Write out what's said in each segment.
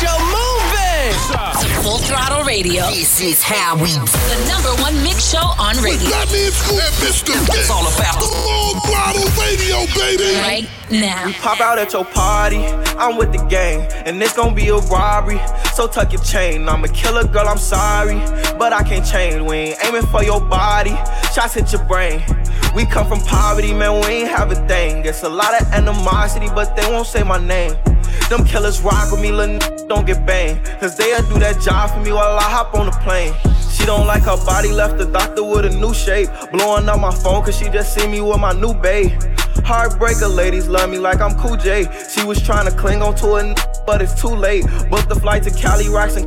show moving. Full Throttle Radio. This is how we The number one mix show on radio. That means Scoop and Mr. It's all about the Full Throttle Radio, baby. Right now. We Pop out at your party, I'm with the gang, and it's gonna be a robbery. So tuck your chain, I'm a killer girl, I'm sorry, but I can't change. We ain't aiming for your body, shots hit your brain. We come from poverty, man, we ain't have a thing. It's a lot of animosity, but they won't say my name. Them killers rock with me, little n- don't get banged. Cause they'll do that job for me while I hop on the plane. She don't like her body, left the doctor with a new shape. Blowing up my phone cause she just see me with my new babe. Heartbreaker ladies love me like I'm Cool J. She was trying to cling on to a n- but it's too late. Booked the flight to Cali, rocks and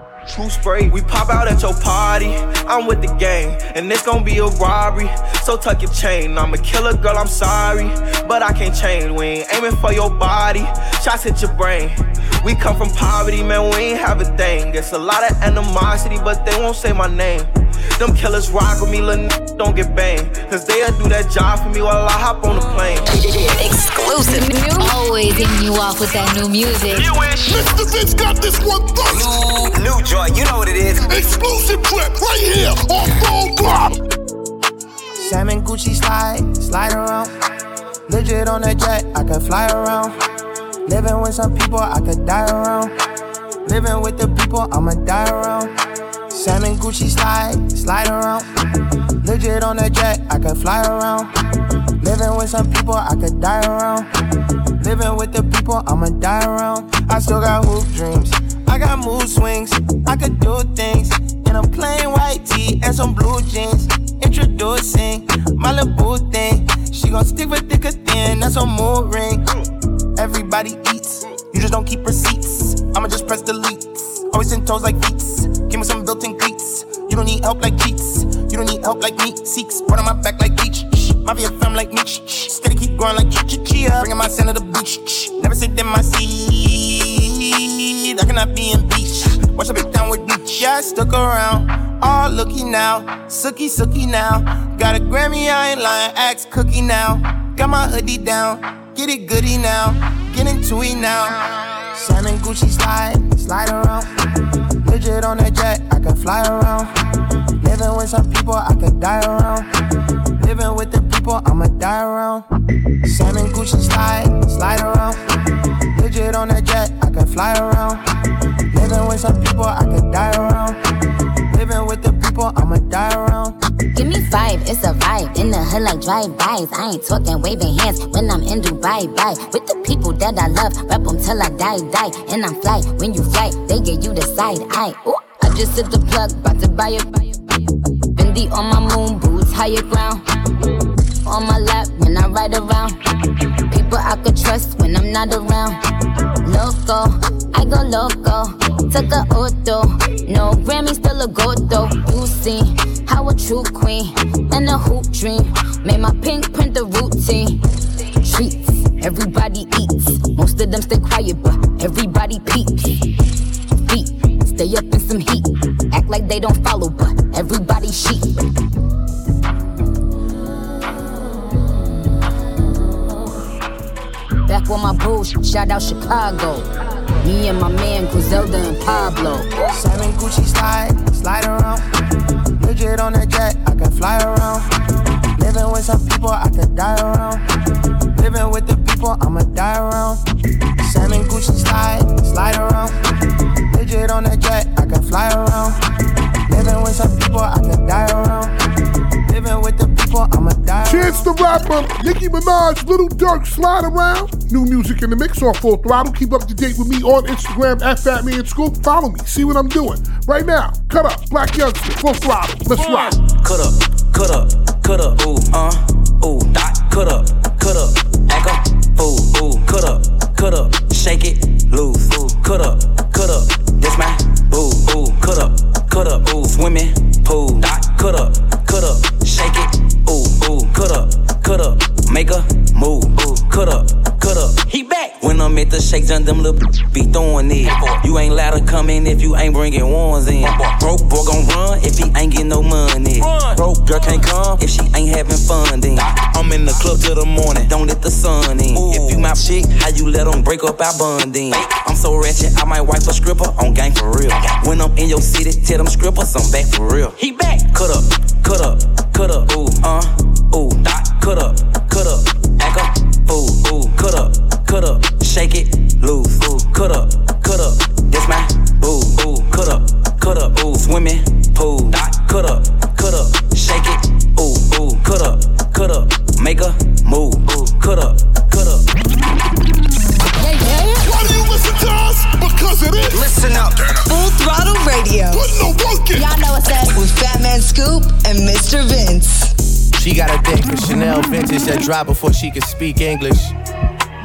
True spray, we pop out at your party. I'm with the gang, and it's gonna be a robbery. So tuck your chain. I'm a killer girl, I'm sorry, but I can't change. We ain't aiming for your body, shots hit your brain. We come from poverty, man, we ain't have a thing. It's a lot of animosity, but they won't say my name. Them killers rock with me, little n- don't get banged. Cause they'll do that job for me while I hop on the plane. Exclusive. New. Always hitting you off with that new music. wish Mr. Vince got this one first. New, new joint, you know what it is. Exclusive clip right here on Full Throttle. Salmon Gucci slide, slide around. Legit on a jet, I could fly around. Living with some people, I could die around. Living with the people, I'ma die around. Salmon Gucci slide, slide around. Legit on a jet, I could fly around. Living with some people, I could die around. Living with the people, I'ma die around. I still got hoop dreams. I got mood swings. I could do things in a plain white tee and some blue jeans. Introducing my little boo thing. She gon' stick with thicker thin. That's a mood ring. Everybody eats. You just don't keep receipts. I'ma just press delete. Always in toes like beats. Give me some built-in cleats. You don't need help like cheats. You don't need help like me. Seeks. Put on my back like beach. My VFM like me. Steady keep growing like chia. Bringing my son to the beach. Never sit in my seat. I cannot be in beach. Watch be down with beach. Yeah, I stuck around. Oh, looky now. Sookie, sookie now. Got a Grammy, I ain't lying. Axe cookie now. Got my hoodie down. Get it goody now. Get into it now. Salmon Gucci slide, slide around. Legit on a jet, I could fly around. Living with some people, I could die around. Living with the people, I'ma die around. Salmon Gucci slide, slide around. Legit on a jet, I could fly around. Five, it's a vibe. In the hood like drive-bys. I ain't talking waving hands when I'm in Dubai. Bye. With the people that I love, rep them till I die, die. And I'm fly. When you fly, they give you the side eye. Ooh, I just hit the plug, about to buy a Fendi on my moon boots, higher ground. On my lap when I ride around. People I could trust when I'm not around. Loco, I go loco. Took a auto. No Grammy, still a gold though. You see true queen and a hoop dream made my pink print the routine. Treats, everybody eats. Most of them stay quiet, but everybody peeps. Feet, stay up in some heat. Act like they don't follow, but everybody sheep. Back with my bros, shout out Chicago. Me and my man Griselda and Pablo. Salmon Gucci slide, slide around. Legit on a jet, I can fly around. Living with some people, I could die around. Living with the people, I'ma die around. Salmon Gucci slide, slide around. Legit on a jet, I could fly around. Living with some people, I could die around. Living with the people, I'ma die around. Chance the Rapper, Nicki Minaj, Lil Durk, Slide Around. New music in the mix on Full Throttle. Keep up to date with me on Instagram at Fat Man Scoop. Follow me, see what I'm doing. Right now, cut up, Blac Youngsta, Full Throttle. Let's rock. Cut up, cut up, cut up, ooh, uh, ooh, dot, cut up, cut up, act up, ooh, ooh, cut up, cut up, shake it, if you ain't bringing ones in. Broke boy gon' run if he ain't getting no money. Broke girl can't come if she ain't having fun then. I'm in the club till the morning, don't let the sun in. If you my chick, how you let them break up our bonding? I'm so ratchet, I might wipe a stripper on gang for real. When I'm in your city, tell them strippers I'm back for real. He back. Cut up, vintage before she could speak English.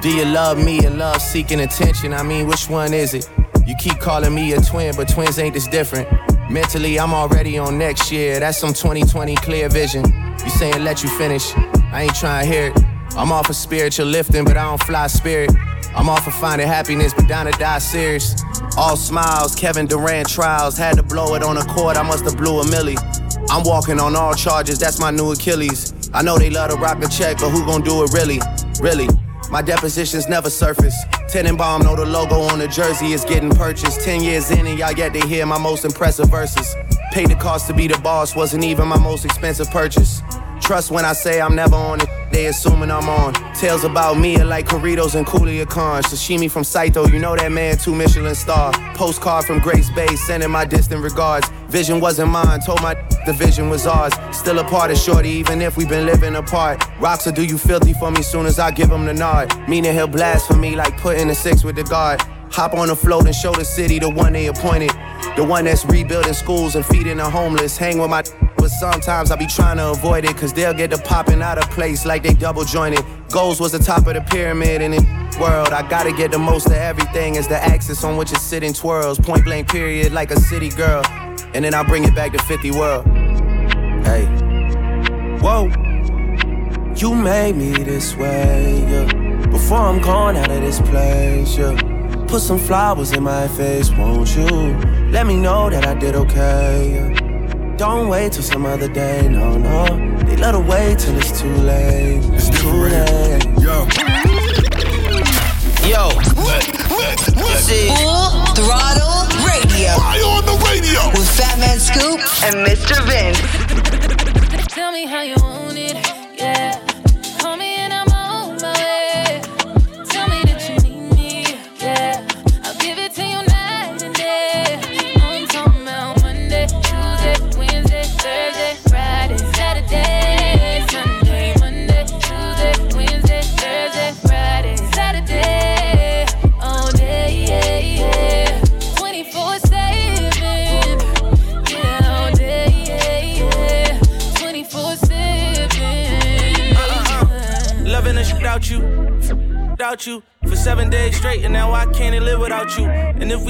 Do you love me or love seeking attention? I mean, which one is it? You keep calling me a twin, but twins ain't this different. Mentally, I'm already on next year. That's some 2020 clear vision. You saying let you finish? I ain't trying to hear it. I'm off of spiritual lifting, but I don't fly spirit. I'm off of finding happiness, but down to die serious. All smiles, Kevin Durant trials. Had to blow it on a court, I must have blew a milli. I'm walking on all charges, that's my new Achilles. I know they love to rock the check, but who gon' do it really? Really? My depositions never surface. Tenenbaum know the logo on the jersey is getting purchased. Ten years in and y'all yet to hear my most impressive verses. Paid the cost to be the boss, wasn't even my most expensive purchase. Trust when I say I'm never on it, they assuming I'm on. Tales about me are like Corritos and Coolia Khan. Sashimi from Saito, you know that man, two Michelin star. Postcard from Grace Bay, sending my distant regards. Vision wasn't mine, told my the vision was ours. Still a part of Shorty, even if we've been living apart. Rocks will do you filthy for me soon as I give him the nod. Meaning he'll blast for me like putting a six with the guard. Hop on the float and show the city the one they appointed. The one that's rebuilding schools and feeding the homeless. Hang with my but sometimes I be trying to avoid it, cause they'll get to popping out of place like they double jointed. Goals was the top of the pyramid in the world. I gotta get the most of everything as the axis on which it's sitting twirls. Point blank period like a city girl. And then I bring it back to 50 world. Hey. Whoa. You made me this way, yeah. Before I'm gone out of this place, yeah. Put some flowers in my face, won't you? Let me know that I did okay, yeah. Don't wait till some other day, no, no. They let her wait till it's too late. It's too late. Yo. Yo. See. Full Throttle Radio Why on the radio? with Fat Man Scoop and Mr. Vince. Tell me how you want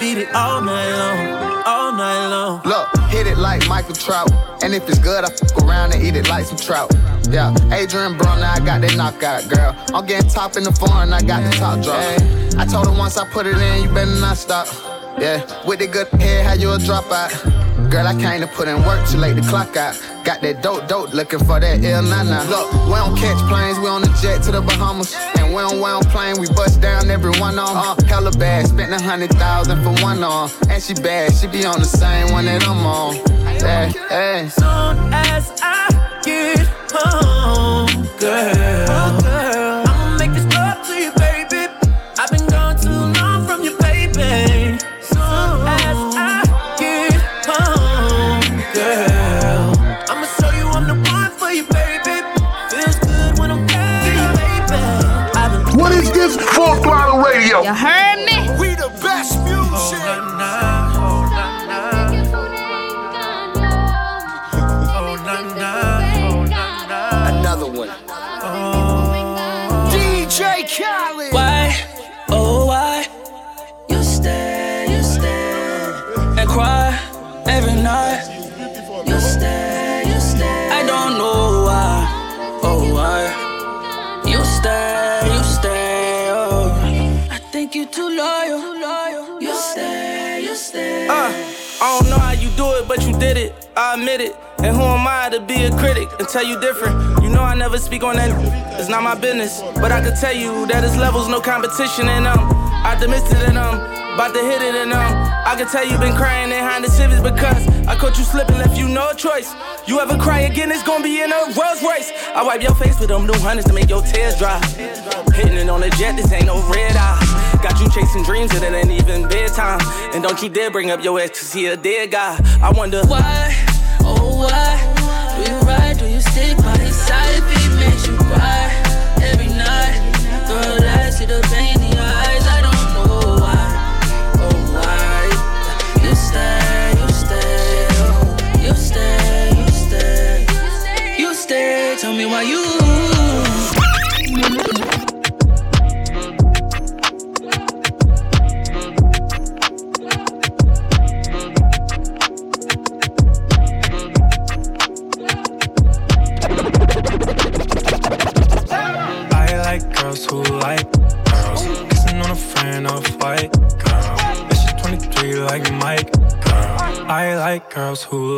Beat it all night long, all night long. Look, hit it like Michael Trout. And if it's good, I fuck around and eat it like some trout. Yeah, Adrien Broner, I got that knockout, girl. I'm getting top in the foreign, I got the top drop. I told her once I put it in, you better not stop. Yeah, with the good hair, how you a drop out? Girl, I came to put in work too late to clock out. Got that dope, dope, looking for that ill nana. Look, we don't catch planes, we on the jet to the Bahamas. And we don't, we don't plane, we bust down every one on. Uh, hella bad, spent a hundred thousand for one on. And she bad, she be on the same one that I'm on. Hey, hey. Soon as I get home, girl, girl, Full throttle radio. You heard me? We the best oh, music. Uh, I don't know how you do it, but you did it. I admit it. And who am I to be a critic and tell you different? You know I never speak on that. It's not my business. But I can tell you that it's levels, no competition, and um, optimistic and um, about to hit it and um, I can tell you been crying behind the civics because I caught you slipping, left you no choice. You ever cry again, it's gonna be in a Rolls Royce. I wipe your face with them new hundreds to make your tears dry. Hitting it on the jet, this ain't no red eye. Got you chasing dreams that it ain't even bedtime. And don't you dare bring up your ex, cause he a dead guy. I wonder why, oh why, do you ride, do you stick by his side if he makes you cry every night? Girl, I see the pain in your eyes, I don't know why, oh why. You stay, you stay, oh, you stay, you stay, you stay, tell me why you.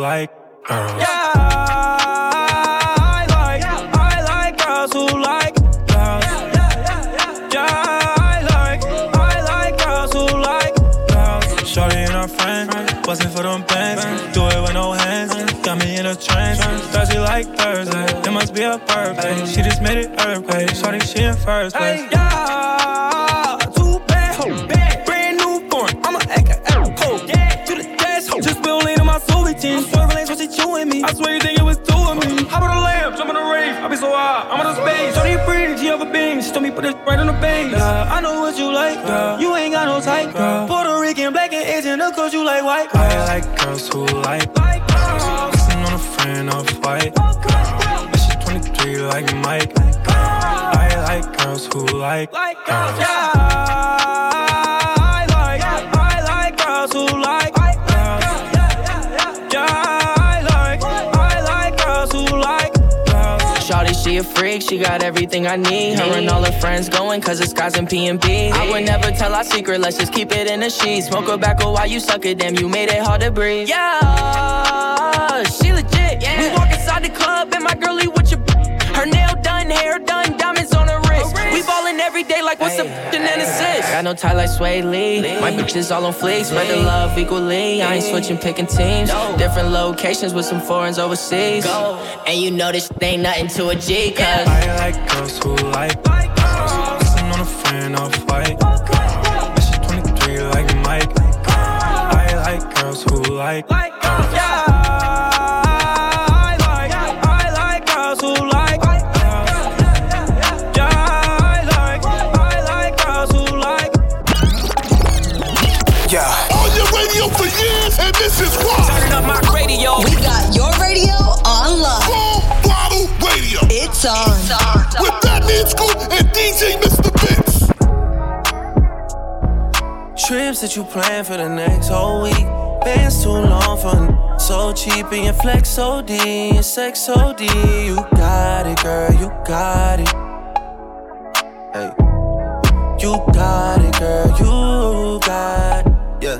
Like like white. I like girls who like girls. Kissing on a friend off white girl. And she 23 like Mike. I like girls who like girls. Yeah, she she got everything I need. Her and all her friends going, cause it's guys in P&B. I would never tell our secret, let's just keep it in the sheets. Smoke a back while you suck it, damn, you made it hard to breathe. Yeah, she legit. We walk inside the club, and my girlie with your. Her nail done, hair done, Got no tie like Swae Lee. My bitches all on fleek, spread the love equally. I ain't switching, picking teams. Different locations with some foreigns overseas. And you know this shit ain't nothing to a G, cause. I like girls who like girls. Kissing on a friend off white girl. And 23 like Mike girl. I like girls who like on lock. Full throttle radio. It's on. With Fat Man Scoop and DJ Mr. Vince. Trips that you plan for the next whole week. Bands too long for so cheap and your flex so D, your sex so D. You got it, girl, you got it. Hey, you got it, girl, you got it. Yeah,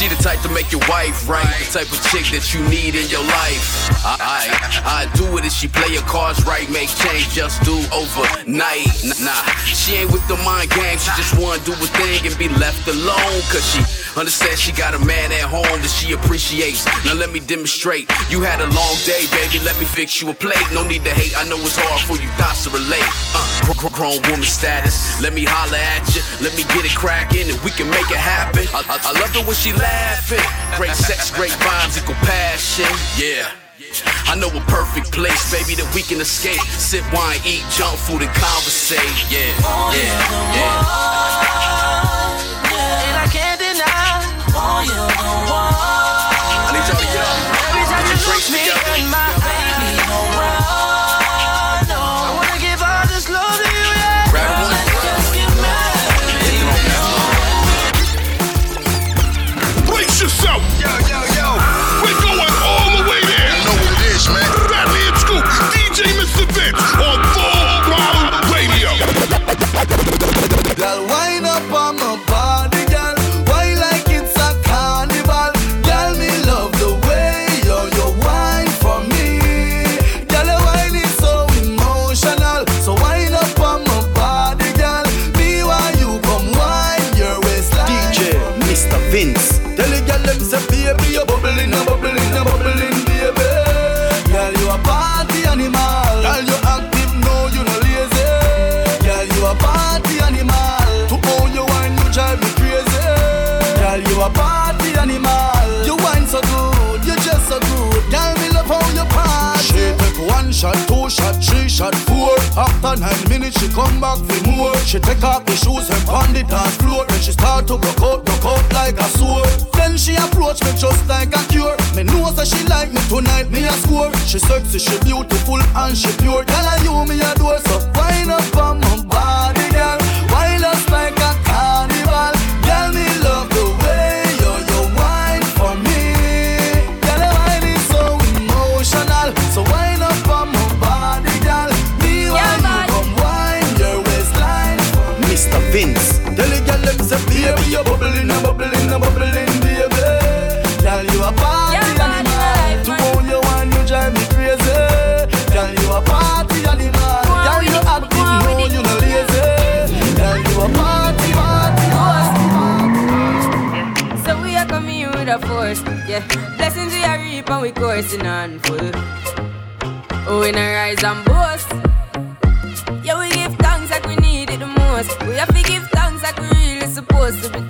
She the type to make your wife right, the type of chick that you need in your life. I, I, I do it if she play her cards right, make change just do overnight. Nah, she ain't with the mind games, she just wanna do a thing and be left alone. Cause she understands she got a man at home that she appreciates. Now let me demonstrate. You had a long day, baby, let me fix you a plate. No need to hate, I know it's hard for you thoughts to relate. Uh, gr- gr- grown woman status, let me holler at you, let me get it cracking and we can make it happen. I, I, I love it when she laughing. Great sex, great vibes, equal passion. Yeah. I know a perfect place, baby, that we can escape. Sip wine, eat junk food, and conversate. Yeah, yeah, yeah. And I can't deny, you're the one. I need y'all to up. Every time you look me shot, four. After nine minutes, she come back for more. She take off the shoes and pound the dance floor. Then she start to broke out, broke out like a sword. Then she approach me just like a cure. Me know that she like me tonight, me a score. She sexy, she beautiful and she pure. Girl, I you me adore, so wind up on my body, Vince. Tell the girl them say, baby, you're bubbling, a bubbling, a bubbling, baby. Girl, you a party animal. To own you one, you drive me crazy. Girl, you a party animal. Girl, you active, no, you no lazy. Girl, you a party, party, party. So we are coming with a force, yeah. Blessings we are reap and we coursing on full. Oh, we not rise and boast. We have to give thanks like we really supposed to be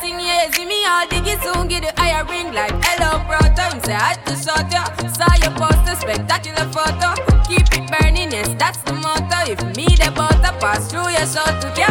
sing, yeah, see me all diggy soon, get the higher ring like hello, brother. Me say I to short ya, saw your poster, spectacular photo. Keep it burning, yes, that's the motto. If me the butter pass through your shot, to can't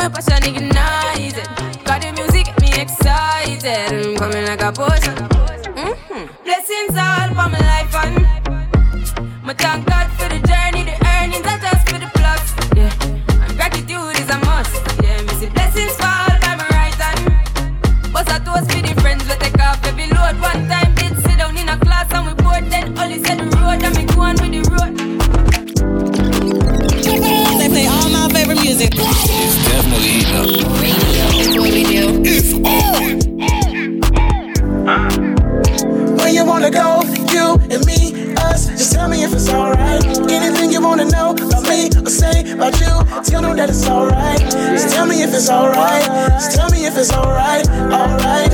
my passion ignited. Got the music get me excited. I'm coming like a potion. Mhm. Blessings all for my life and my thank God for the it's alright. Anything you wanna know about me or say about you Tell them that it's alright Just tell me if it's alright Just tell me if it's alright alright.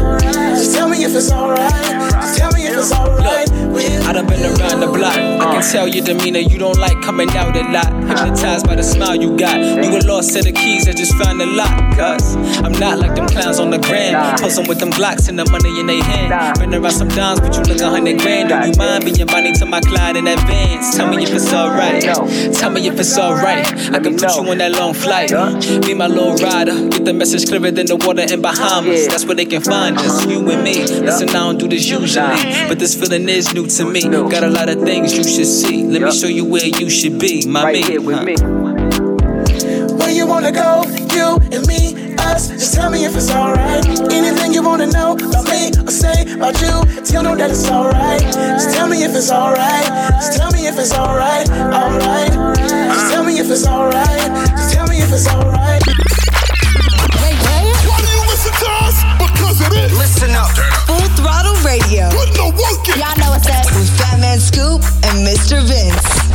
Just tell me if it's alright. Just tell me if it's alright. Alright. Just tell me if it's alright. Just tell me if it's alright. I done been around the block. I can tell your demeanor, you don't like coming out a lot. Hypnotized by the smile you got. You a lost set of keys that just found the lock. Cause I'm not like them clowns on the gram. Posing with them Glocks and the money in their hand. Been around some dimes, but you look a hundred grand. Do you mind being money to my Clyde in advance? Tell me if it's alright. Tell me if it's alright. I can put you on that long flight. Be my little rider. Get the message clearer than the water in Bahamas. That's where they can find us. You and me. Listen, I don't do this usually. But this feeling is new to me. Got a lot of things you should see. Let me show you where you should be. My me. Huh? Where you wanna go? You and me, us. Just tell me if it's alright. Anything you wanna know about me or say about you, tell them that it's alright. Just tell me if it's alright. Just tell me if it's alright. Alright. Just tell me if it's alright. Just tell me if it's alright. Why do you listen to us? Because it is. Listen up. Full throttle radio. Put the work in. Y'all know what's up. With Fat Man Scoop and Mr. Vince.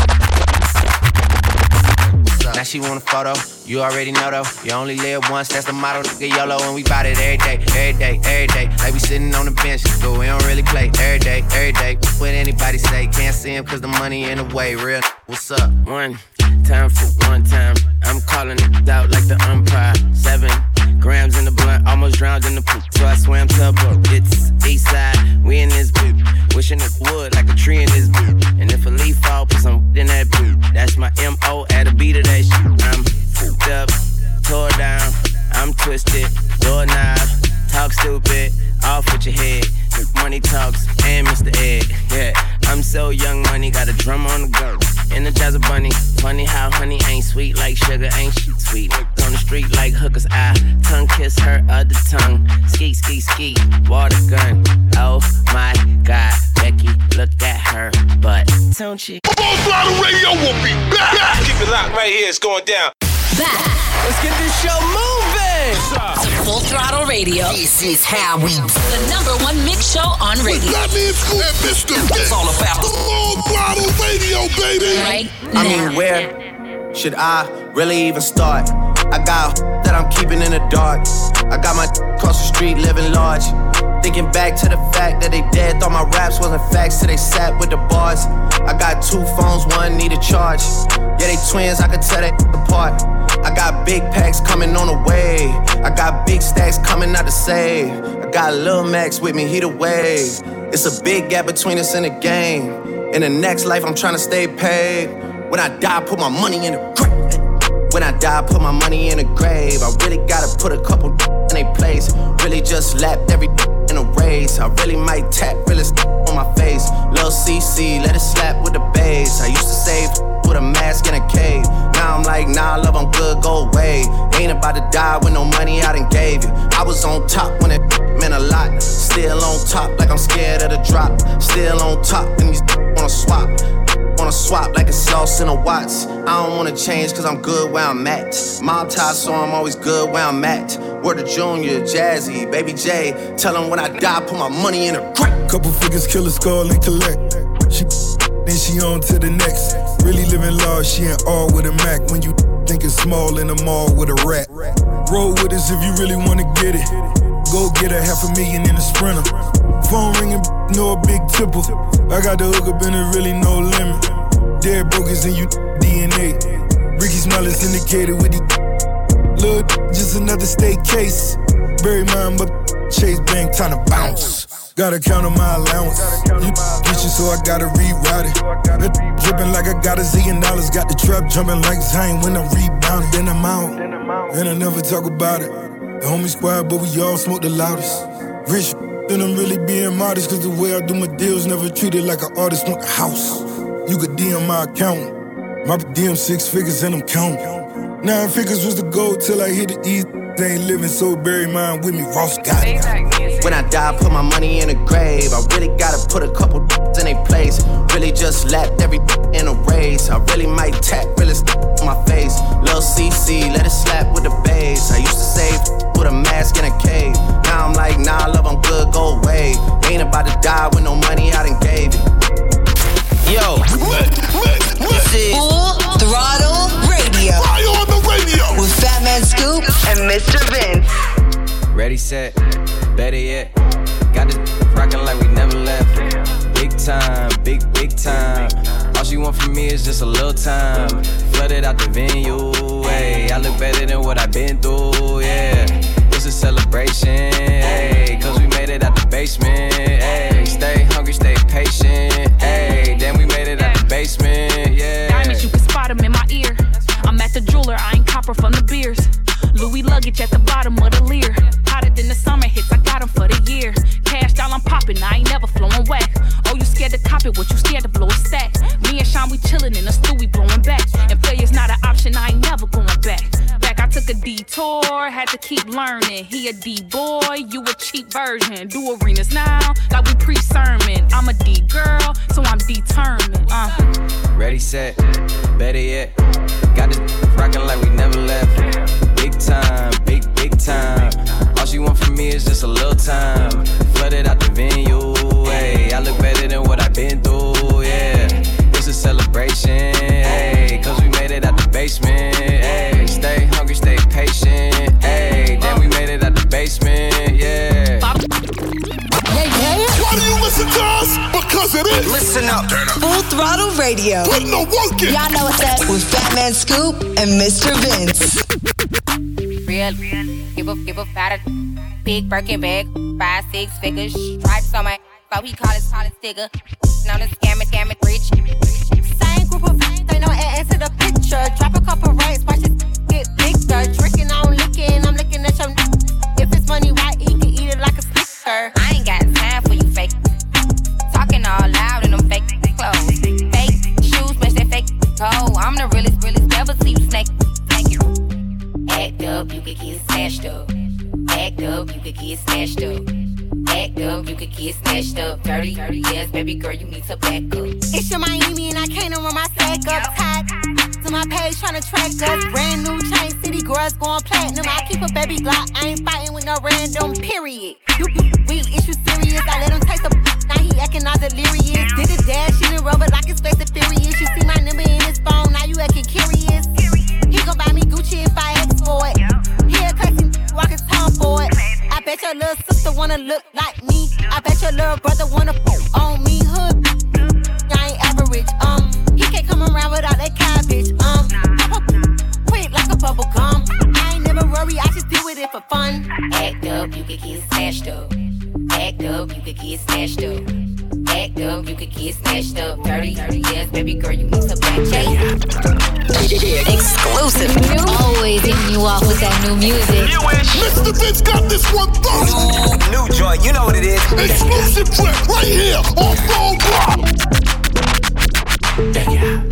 Now she want a photo, you already know though. You only live once, that's the motto. Nigga YOLO, and we bout it every day, every day, every day. Like we sitting on the bench, but we don't really play every day, every day. What anybody say, can't see him cause the money in the way. Real, what's up? One time for one time. I'm calling it out like the umpire. Seven grams in the blunt, almost drowned in the poop. So I swam to boat. It's east side, we in this boot. Wishing it would like a tree in this boot. And if a leaf fall, put some in that boot. That's my MO at a beat of that shit. I'm fucked up, tore down. I'm twisted, doorknob, talk stupid, off with your head. Money talks and Mr. Ed. Yeah, I'm so young, money got a drum on the go. Energize a bunny. Funny how honey ain't sweet like sugar, ain't she sweet? On the street like hookers. I tongue kiss her other tongue. Ski, ski, ski, water gun. Oh my God, Becky, look at her butt. Don't you? Full Radio will be back. Keep it locked right here. It's going down. Let's get this show moving. Full Throttle Radio. This is how we The number one mix show on radio. That means Scoop and Mr. It's all about the Full Throttle Radio, baby. Right now. I mean, where should I really even start? I got that I'm keeping in the dark. I got my across the street living large. Thinking back to the fact that they dead, thought my raps wasn't facts, so they sat with the bars. I got two phones, one need a charge. Yeah, they twins, I could tell they apart. I got big packs coming on the way. I got big stacks coming out to save. I got Lil Max with me, he the wave. It's a big gap between us in the game. In the next life, I'm trying to stay paid. When I die, put my money in the grave. When I die, put my money in the grave. I really gotta put a couple in a place. Really just lapped every in a race. I really might tap realest on my face. Lil CC, let it slap with the bass. I used to save with a mask in a cave. Now I'm like, nah, love, I'm good, go away. Ain't about to die with no money I done gave you. I was on top when it meant a lot. Still on top, like I'm scared of the drop. Still on top, and these wanna swap wanna swap like a sauce in a Watts. I don't wanna change cause I'm good where I'm at. Mob tie, so I'm always good where I'm at. Word of Junior, Jazzy, Baby J. Tell them when I die, put my money in a crack. Couple figures, kill a skull and collect. She then she on to the next. Really living large, she ain't all with a Mac. When you think it's small in the mall with a rat. Roll with us if you really wanna get it. Go get a half a million in a sprinter. Phone ringing, no a big tipple. I got the hook up and it really no limit. Dead brokers in you DNA. Ricky Smile is indicated with the Look, just another state case. Bury mine, but Chase Bank time to bounce. Gotta count on my allowance. You you, so I gotta reroute it. Dripping like I got a zillion dollars. Got the trap jumping like Zane when I'm rebounding. Then I'm out, and I never talk about it. The homie squad, but we all smoke the loudest. Rich, then I'm really being modest. Cause the way I do my deals never treated like an artist. Want a house. You could DM my account. My DM six figures and I'm counting. Nine figures was the goal till I hit the east. They ain't living, so bury mine with me. Ross got it. When I die, put my money in a grave. I really gotta put a couple in a place. Really just lapped every in a race. I really might tap really on my face. Lil CC, let it slap with the bass. I used to save with a mask in a cave. Now I'm like, nah, love, I'm good, go away. Ain't about to die with no money I done gave you. Yo, this is Full Throttle Radio. Radio. With Fat Man Scoop and Mr. Vince. Ready, set, better yet. Got this rockin' like we never left. Big time, big, big time. All she want from me is just a little time. Flooded out the venue, hey. I look better than what I've been through, yeah. It's a celebration, hey. Cause we made it out the basement, hey. Stay hungry, stay patient, copper from the beers. Louis luggage at the bottom of the leer. Hotter than the summer hits, I got them for the year. Cash down, I'm popping, I ain't never flowing whack. Oh, you scared to cop it, what you scared to blow a stack? Me and Sean, we chillin' in the stew, detour, had to keep learning. He a D boy, you a cheap version. Do arenas now, like we pre sermon. I'm a D girl, so I'm determined. Uh. Ready, set, better yet. Got this rockin' like we never left. Big time, big, big time. All she want from me is just a little time. Flooded out the venue, hey. I look better than what I've been through, yeah. It's a celebration, hey. Cause we made it out the basement, Because it is. Listen up. Full Throttle Radio. Put no work in. Y'all know what's up. With Fat Man Scoop and Mr. Vince. Real, give a give a fatter big Birkin bag, five six figures, stripes on my so he call his call his digger. Known as scamming, scamming rich. Same group of they know add to the picture. Drop a couple racks, watch it get bigger. Drinking, I'm licking, I'm looking at your. If it's money right, he can eat it like a snicker. I ain't got toe. I'm the realest, realest, never see you snake. Thank you. Act up, you could get snatched up. Act up, you could get snatched up. Act up, you could get snatched up. Dirty, dirty, yes, baby girl, you need to back up. It's your Miami and I can't run my sack up tight. To my page tryna track us. Brand new chain city girls going platinum. I keep a baby Glock. I ain't fighting with no random. Period. You, you real issue serious. I let them taste the. Acting all delirious. Did a dash in the rubber like his face is furious. You see my number in his phone. Now you acting curious. He gon' buy me Gucci if I ask for it. He a cussing, walk his tongue for it. I bet your little sister wanna look like me. I bet your little brother wanna pull on me. Hood, I ain't average. Um, he can't come around without that cabbage. Um, pop up quick like a bubble gum. I ain't never worry, I just with it for fun. Act up, you could get smashed up. Act up, you could get smashed up. Act up, you could get smashed up. 30, 30 years, baby girl, you need to back Exclusive. Always hitting you off with that new music. Mr. Vince got this one first. New, new joint, you know what it is. Exclusive trip right here on Phone Block.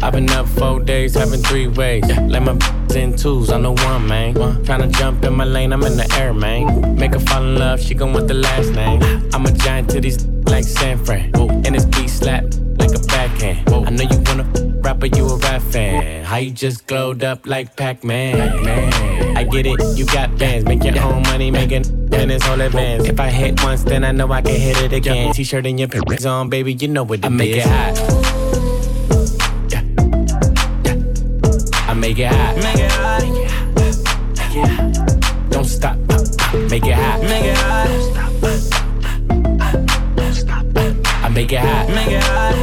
I've been up four days, having three ways. Let my in twos, I know one, man. Tryna jump in my lane, I'm in the air, man. Make her fall in love, she gon' want the last name. I'm a giant to these like San Fran. And this beat slap like a backhand. I know you wanna rapper, you a rap fan. How you just glowed up like Pac-Man? I get it, you got bands, make your own money, making in this whole advance. If I hit once, then I know I can hit it again. T-shirt and your pants on, baby, you know what it I make it hot. Make it hot. Make it hot. Make it hot. Don't stop. Make it hot. Make it hot. Don't stop. I make it hot. Make it hot.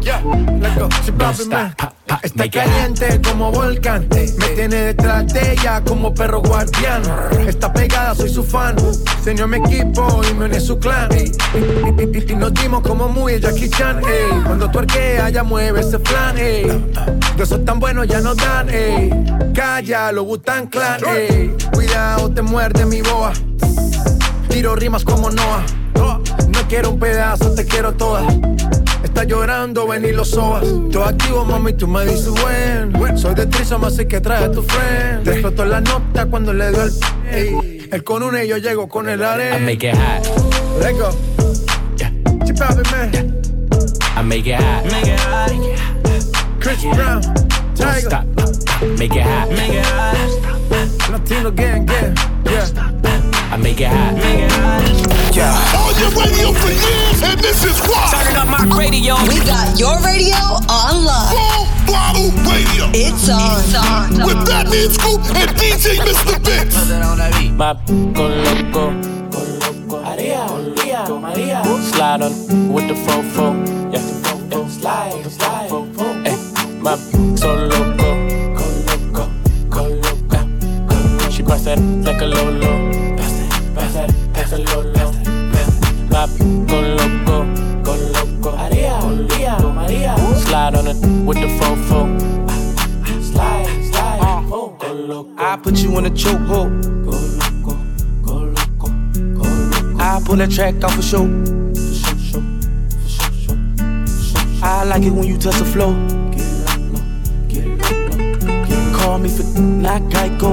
Yeah, let's go. Zimbabwe, Está caliente como volcán. Me tiene detrás de ella como perro guardián. Está pegada, soy su fan. Se unió a mi equipo y me uní a su clan. Y, nos dimos como muy el Jackie Chan. ey. Cuando tu arquea, ya mueve ese flan. ey. De esos tan buenos ya no dan. ey. Calla, lo Butan Clan. ey. Cuidado, te muerde mi boa. Tiro rimas como Noah. No quiero un pedazo, te quiero toda. Está llorando, ven y lo sobas. Todo activo, mami, tú me dices buen. Soy de Trisom, así que trae a tu friend. Te explotó la nota cuando le dio el. Ey. Él con una y yo llego con el I arena. make it hot. Let's go. Chip out, man. I make it hot. Make it hot. Chris Brown. Don't Tiger. stop. Make it hot. Make it hot. Latino gang, gang. Yeah. I make it hot. Make it hot. Yeah. On your radio for years, and this is why. Turning up my radio. We got your radio online. Full Throttle Radio. It's on. With that means Scoop and DJ Mr. Vince. My go loco. Maria, Maria, Maria. Slide on with the fofo. Yeah, yeah. slide, slide. Hey, eh. my track off a show. I like it when you touch the flow. Call me for not Geico.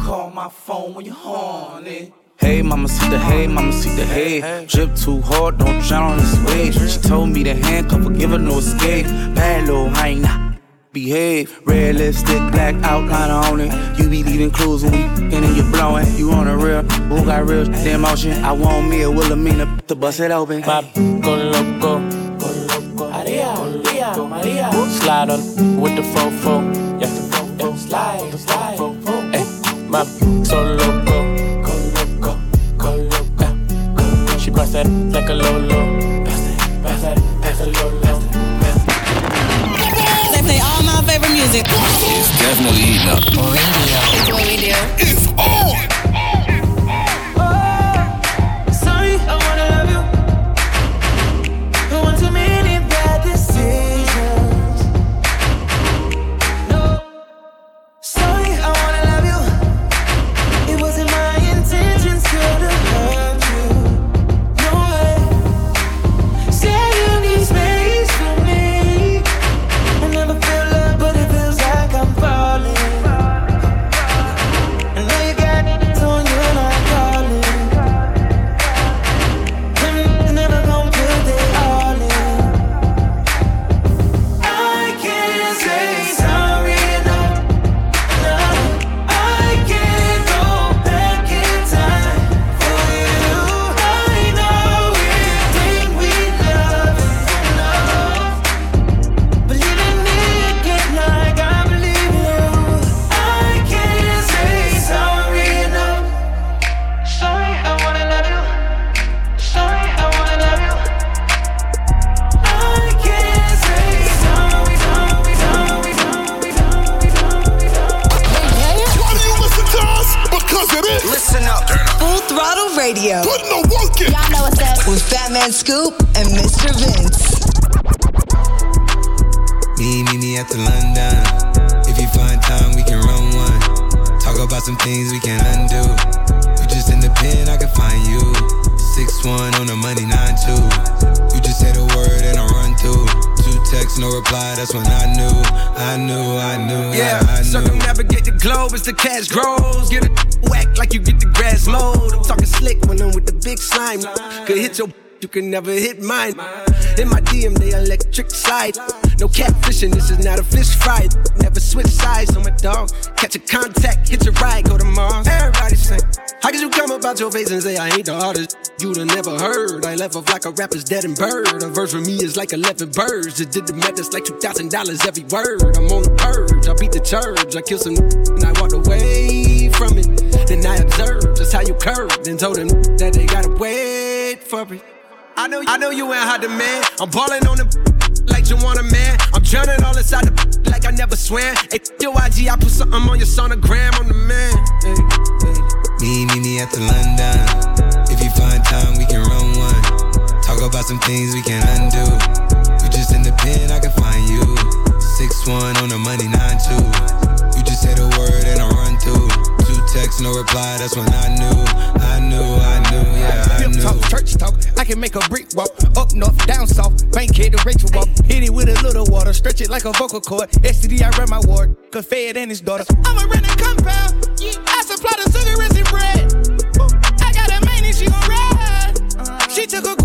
Call my phone when you're horny. Hey, mama, see the hey, mama, see the hey. Drip too hard, don't drown on this wave. She told me to handcuff her, give her no escape. Bad little hyena. Behave, red lipstick, black outline on it. You be leaving clues when we and you blowing. You on a real, who got real shit in motion? I want me a Wilhelmina to bust it open. My go loco. Maria, Maria, Maria. Slide on with the fofo. Yeah, yeah. slide, slide. Hey, my so loco, go loco, go loco. She bust that like a lolo. Music. It's definitely eating up. Radio. It's what we do. It's Whack like you get the grass mowed. I'm talking slick when I'm with the big slime. Could hit your, you can never hit mine. In my DM, they electric slide. No catfishing, this is not a fish fry. Never switch sides on my dog. Catch a contact, hit your ride, go to Mars. Everybody sing. How could you come about your face and say I ain't the artist? You'd have never heard. I left off like a rapper's dead and bird. A verse for me is like 11 birds. Just did the math, it's like $2,000 every word. I'm on the purge, I beat the church. I killed some and I walked away. Then I observed just how you curved and told them that they gotta wait for it. I know, I know you ain't hot demand. I'm balling on the like you want a man. I'm drowning all inside the like I never swam. Hey, yo, IG, I put something on your sonogram. I'm the man. Me, me, me at the London. If you find time, we can run one. Talk about some things we can undo. You just in the pen, I can find you. Six one on the money, nine two. You just say the word and I run through. Two texts, no reply. That's when I knew, I knew, I knew, yeah, I knew. talk, church talk, I can make a brick walk. Up north, down south, bank head to Rachel walk. Hit it with a little water, stretch it like a vocal cord. STD, I run my ward, could fed and his daughter. I'm a rented compound, Yeah, I supply the sugar and bread. I got a main and she gon' ride. She took a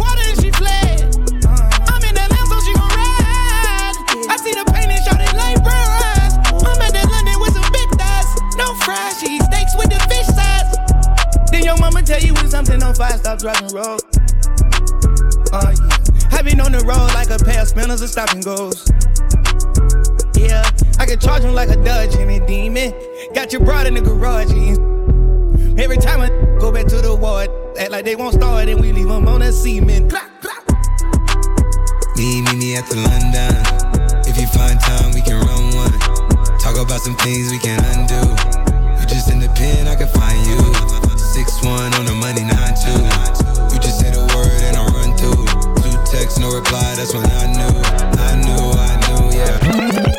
tell you when something on fire, stop driving road. Uh, yeah. I've been on the road like a pair of spinners and stopping goes. Yeah, I can charge him like a Dodge and a demon. Got your broad in the garage. Every time I go back to the ward, act like they won't start and we leave them on a cement. Me, me, me at the London. If you find time, we can run one. Talk about some things we can undo. You just in the pen, I can find you. Six one on the money, nine two. You just say the word and I run through. Two texts, no reply. That's when I knew, I knew, I knew, yeah.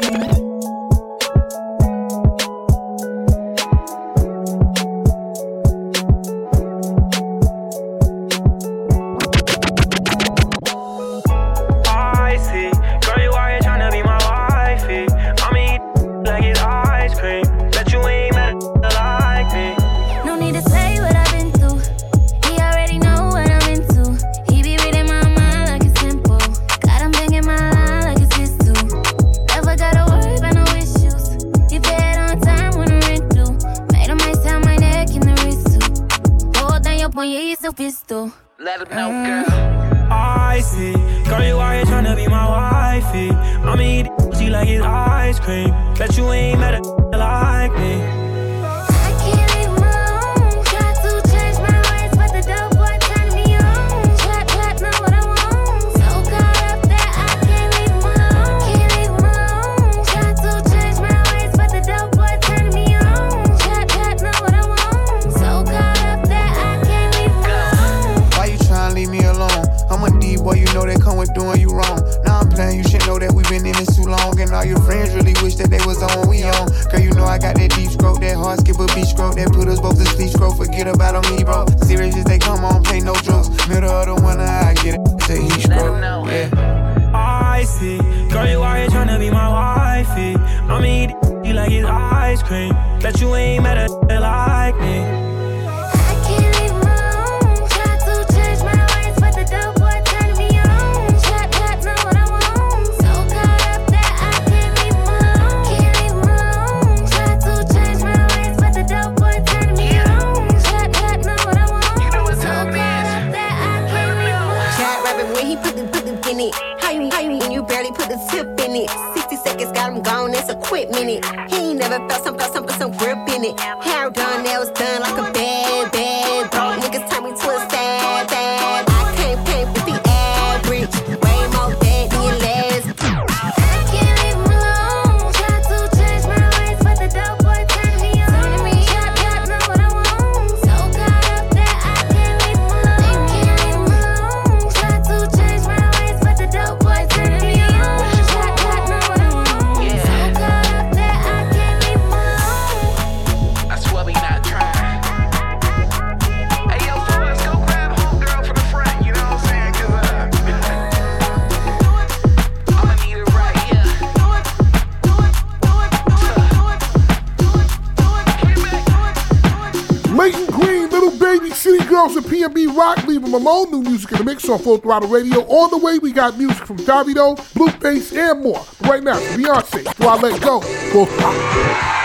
PNB Rock. Leave them alone. New music in the mix on Full Throttle Radio. On the way, we got music from Davido, Blueface, and more. But right now, Beyonce. Before I let go, Full Throttle.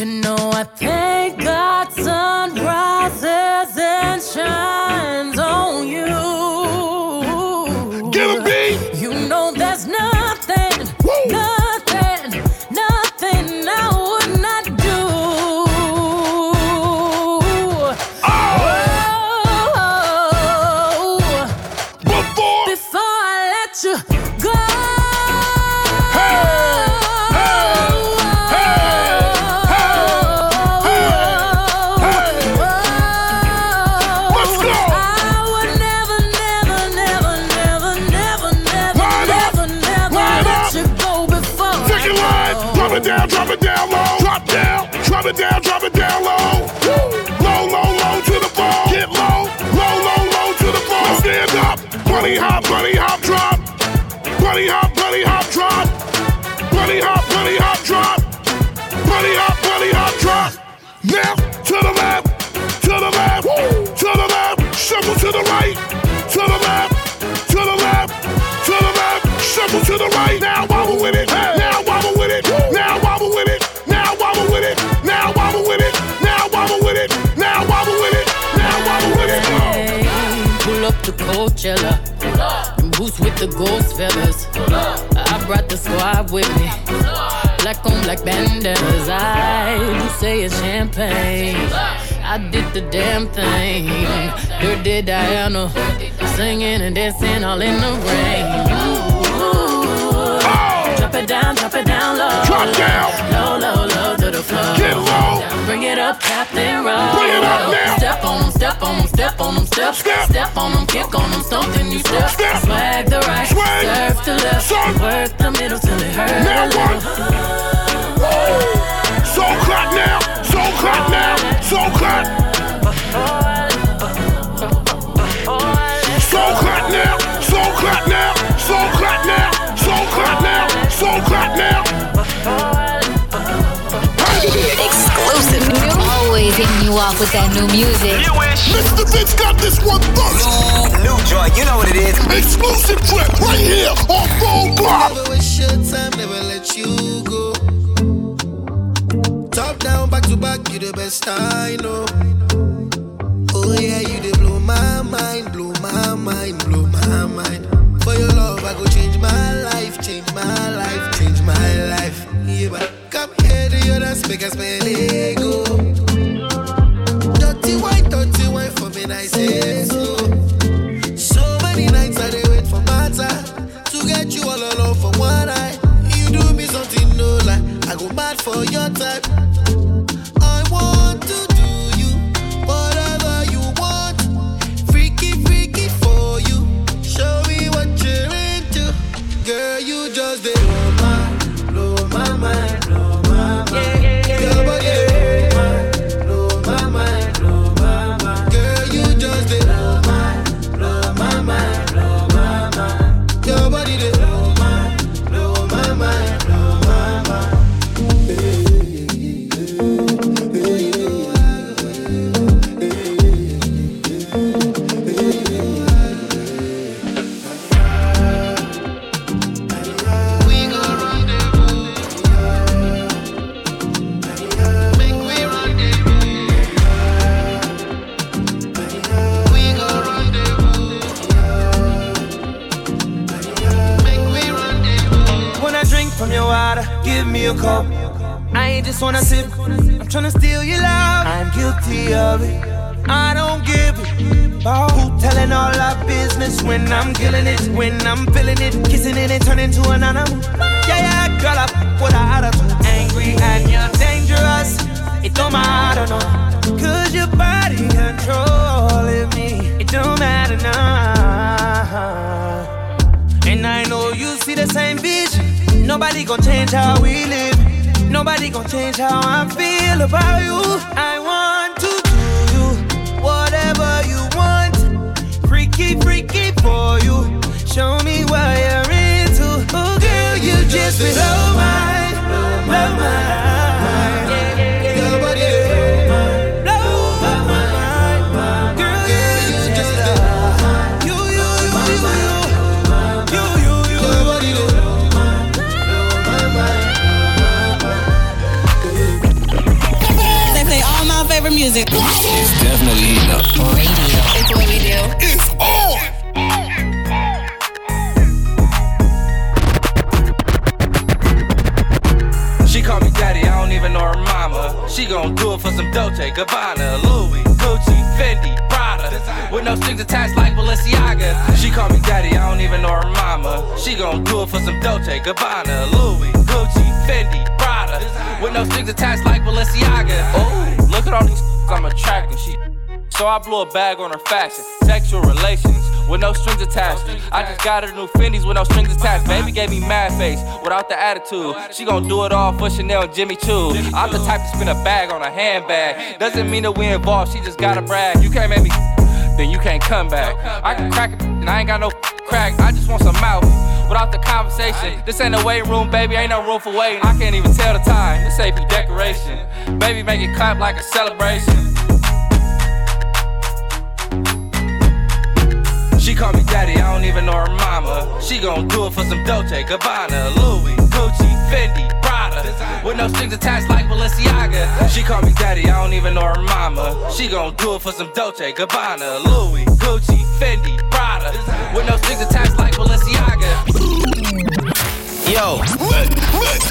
You know I Coachella. And boots with the ghost feathers. I brought the squad with me. Black on black bandanas. I do say it's champagne. I did the damn thing. Dirty Diana. Singing and dancing all in the rain. It down, drop it down low. Drop down. Low, low, low to the floor. Get low. Bring it up, Captain Roll. Bring it up now. Step on them, step on them, step on them, step. Step, on them, kick on them, stomp then you step. Swag the right, Swag. serve to left. Work the middle till it hurt Now little. So clap now. So clap now. So clap. Always hitting you off with that new music. Mr. Vince got this one first. New joint, you know what it is. Exclusive trip right here on Full Block. Never waste your time, never let you go. Top down, back to back, you the best I know. Oh yeah, you they blow my mind, blow my mind, blow my mind. For your love, I go change my life, change my life, change my life. Yeah, but come here to your dance, make us spend ego. For me, I say so. Oh. So many nights I dey wait for time to get you all alone for one night. You do me something no I go for your type. I want to I blew a bag on her fashion, sexual relations with no strings attached. I just got her new Fendi's with no strings attached. Baby gave me mad face without the attitude. She gon' do it all for Chanel and Jimmy Choo. I'm the type to spin a bag on a handbag. Doesn't mean that we involved. She just gotta brag. You can't make me, then you can't come back. I can crack it, and I ain't got no crack. I just want some mouth. Without the conversation, this ain't a waiting room, baby. Ain't no room for waiting. I can't even tell the time. This ain't decoration. Baby, make it clap like a celebration. Call me daddy, I don't even know her mama. She gon' do it for some Dolce, Gabbana, Louis, Gucci, Fendi, Prada. With no strings attached like Balenciaga. She call me daddy, I don't even know her mama. She gon' do it for some Dolce, Gabbana, Louis, Gucci, Fendi, Prada. With no strings attached like Balenciaga. Yo,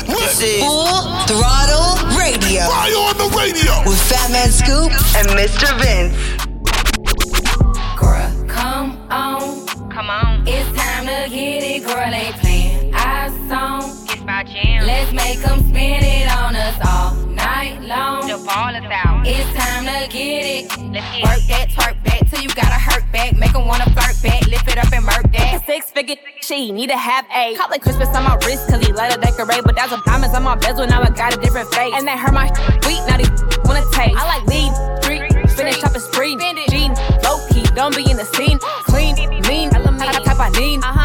this is Full Throttle Radio. Fire on the radio. With Fat Man Scoop and Mr. Vince. Girl, come girl. Ain't playing our song. It's my jam. Let's make them spin it on us all night long. The ball is out. It's time to get it. Let's get Work that, twerk back till you gotta hurt back. Make them wanna flirt back. Lift it up and murk that. Six figure, she need to have a Call it Christmas on my wrist, cause he let her decorate. But that's some diamonds on my bezel, now I got a different face. And they hurt my sweet, now they wanna taste. I like lean, street, finish shopping spree. Jean, low key, don't be in the scene. Clean, mean, type of type I need. Uh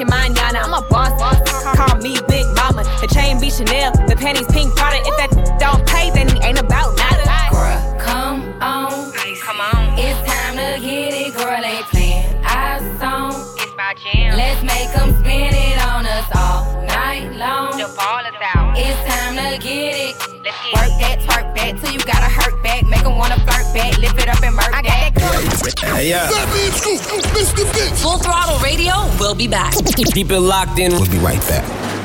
busy, I'ma hit your manana. I'm a boss, call me Big Mama. The chain be Chanel, the panties pink Prada. If that don't pay, then he ain't about nada. Girl, come on. Come on. It's time to get it, girl. Ain't playing our song. It's my jam. Let's make them spin it on us all night long. The ball is out. It's time to get it. Let's get Work that, twerk back till you gotta hurt back. Make them wanna flirt back. Lift it up and murk I that. Hey, yeah. Fat Man Scoop, Mr. Vince. Full Throttle Radio we'll be back. Keep it locked in. We'll be right back.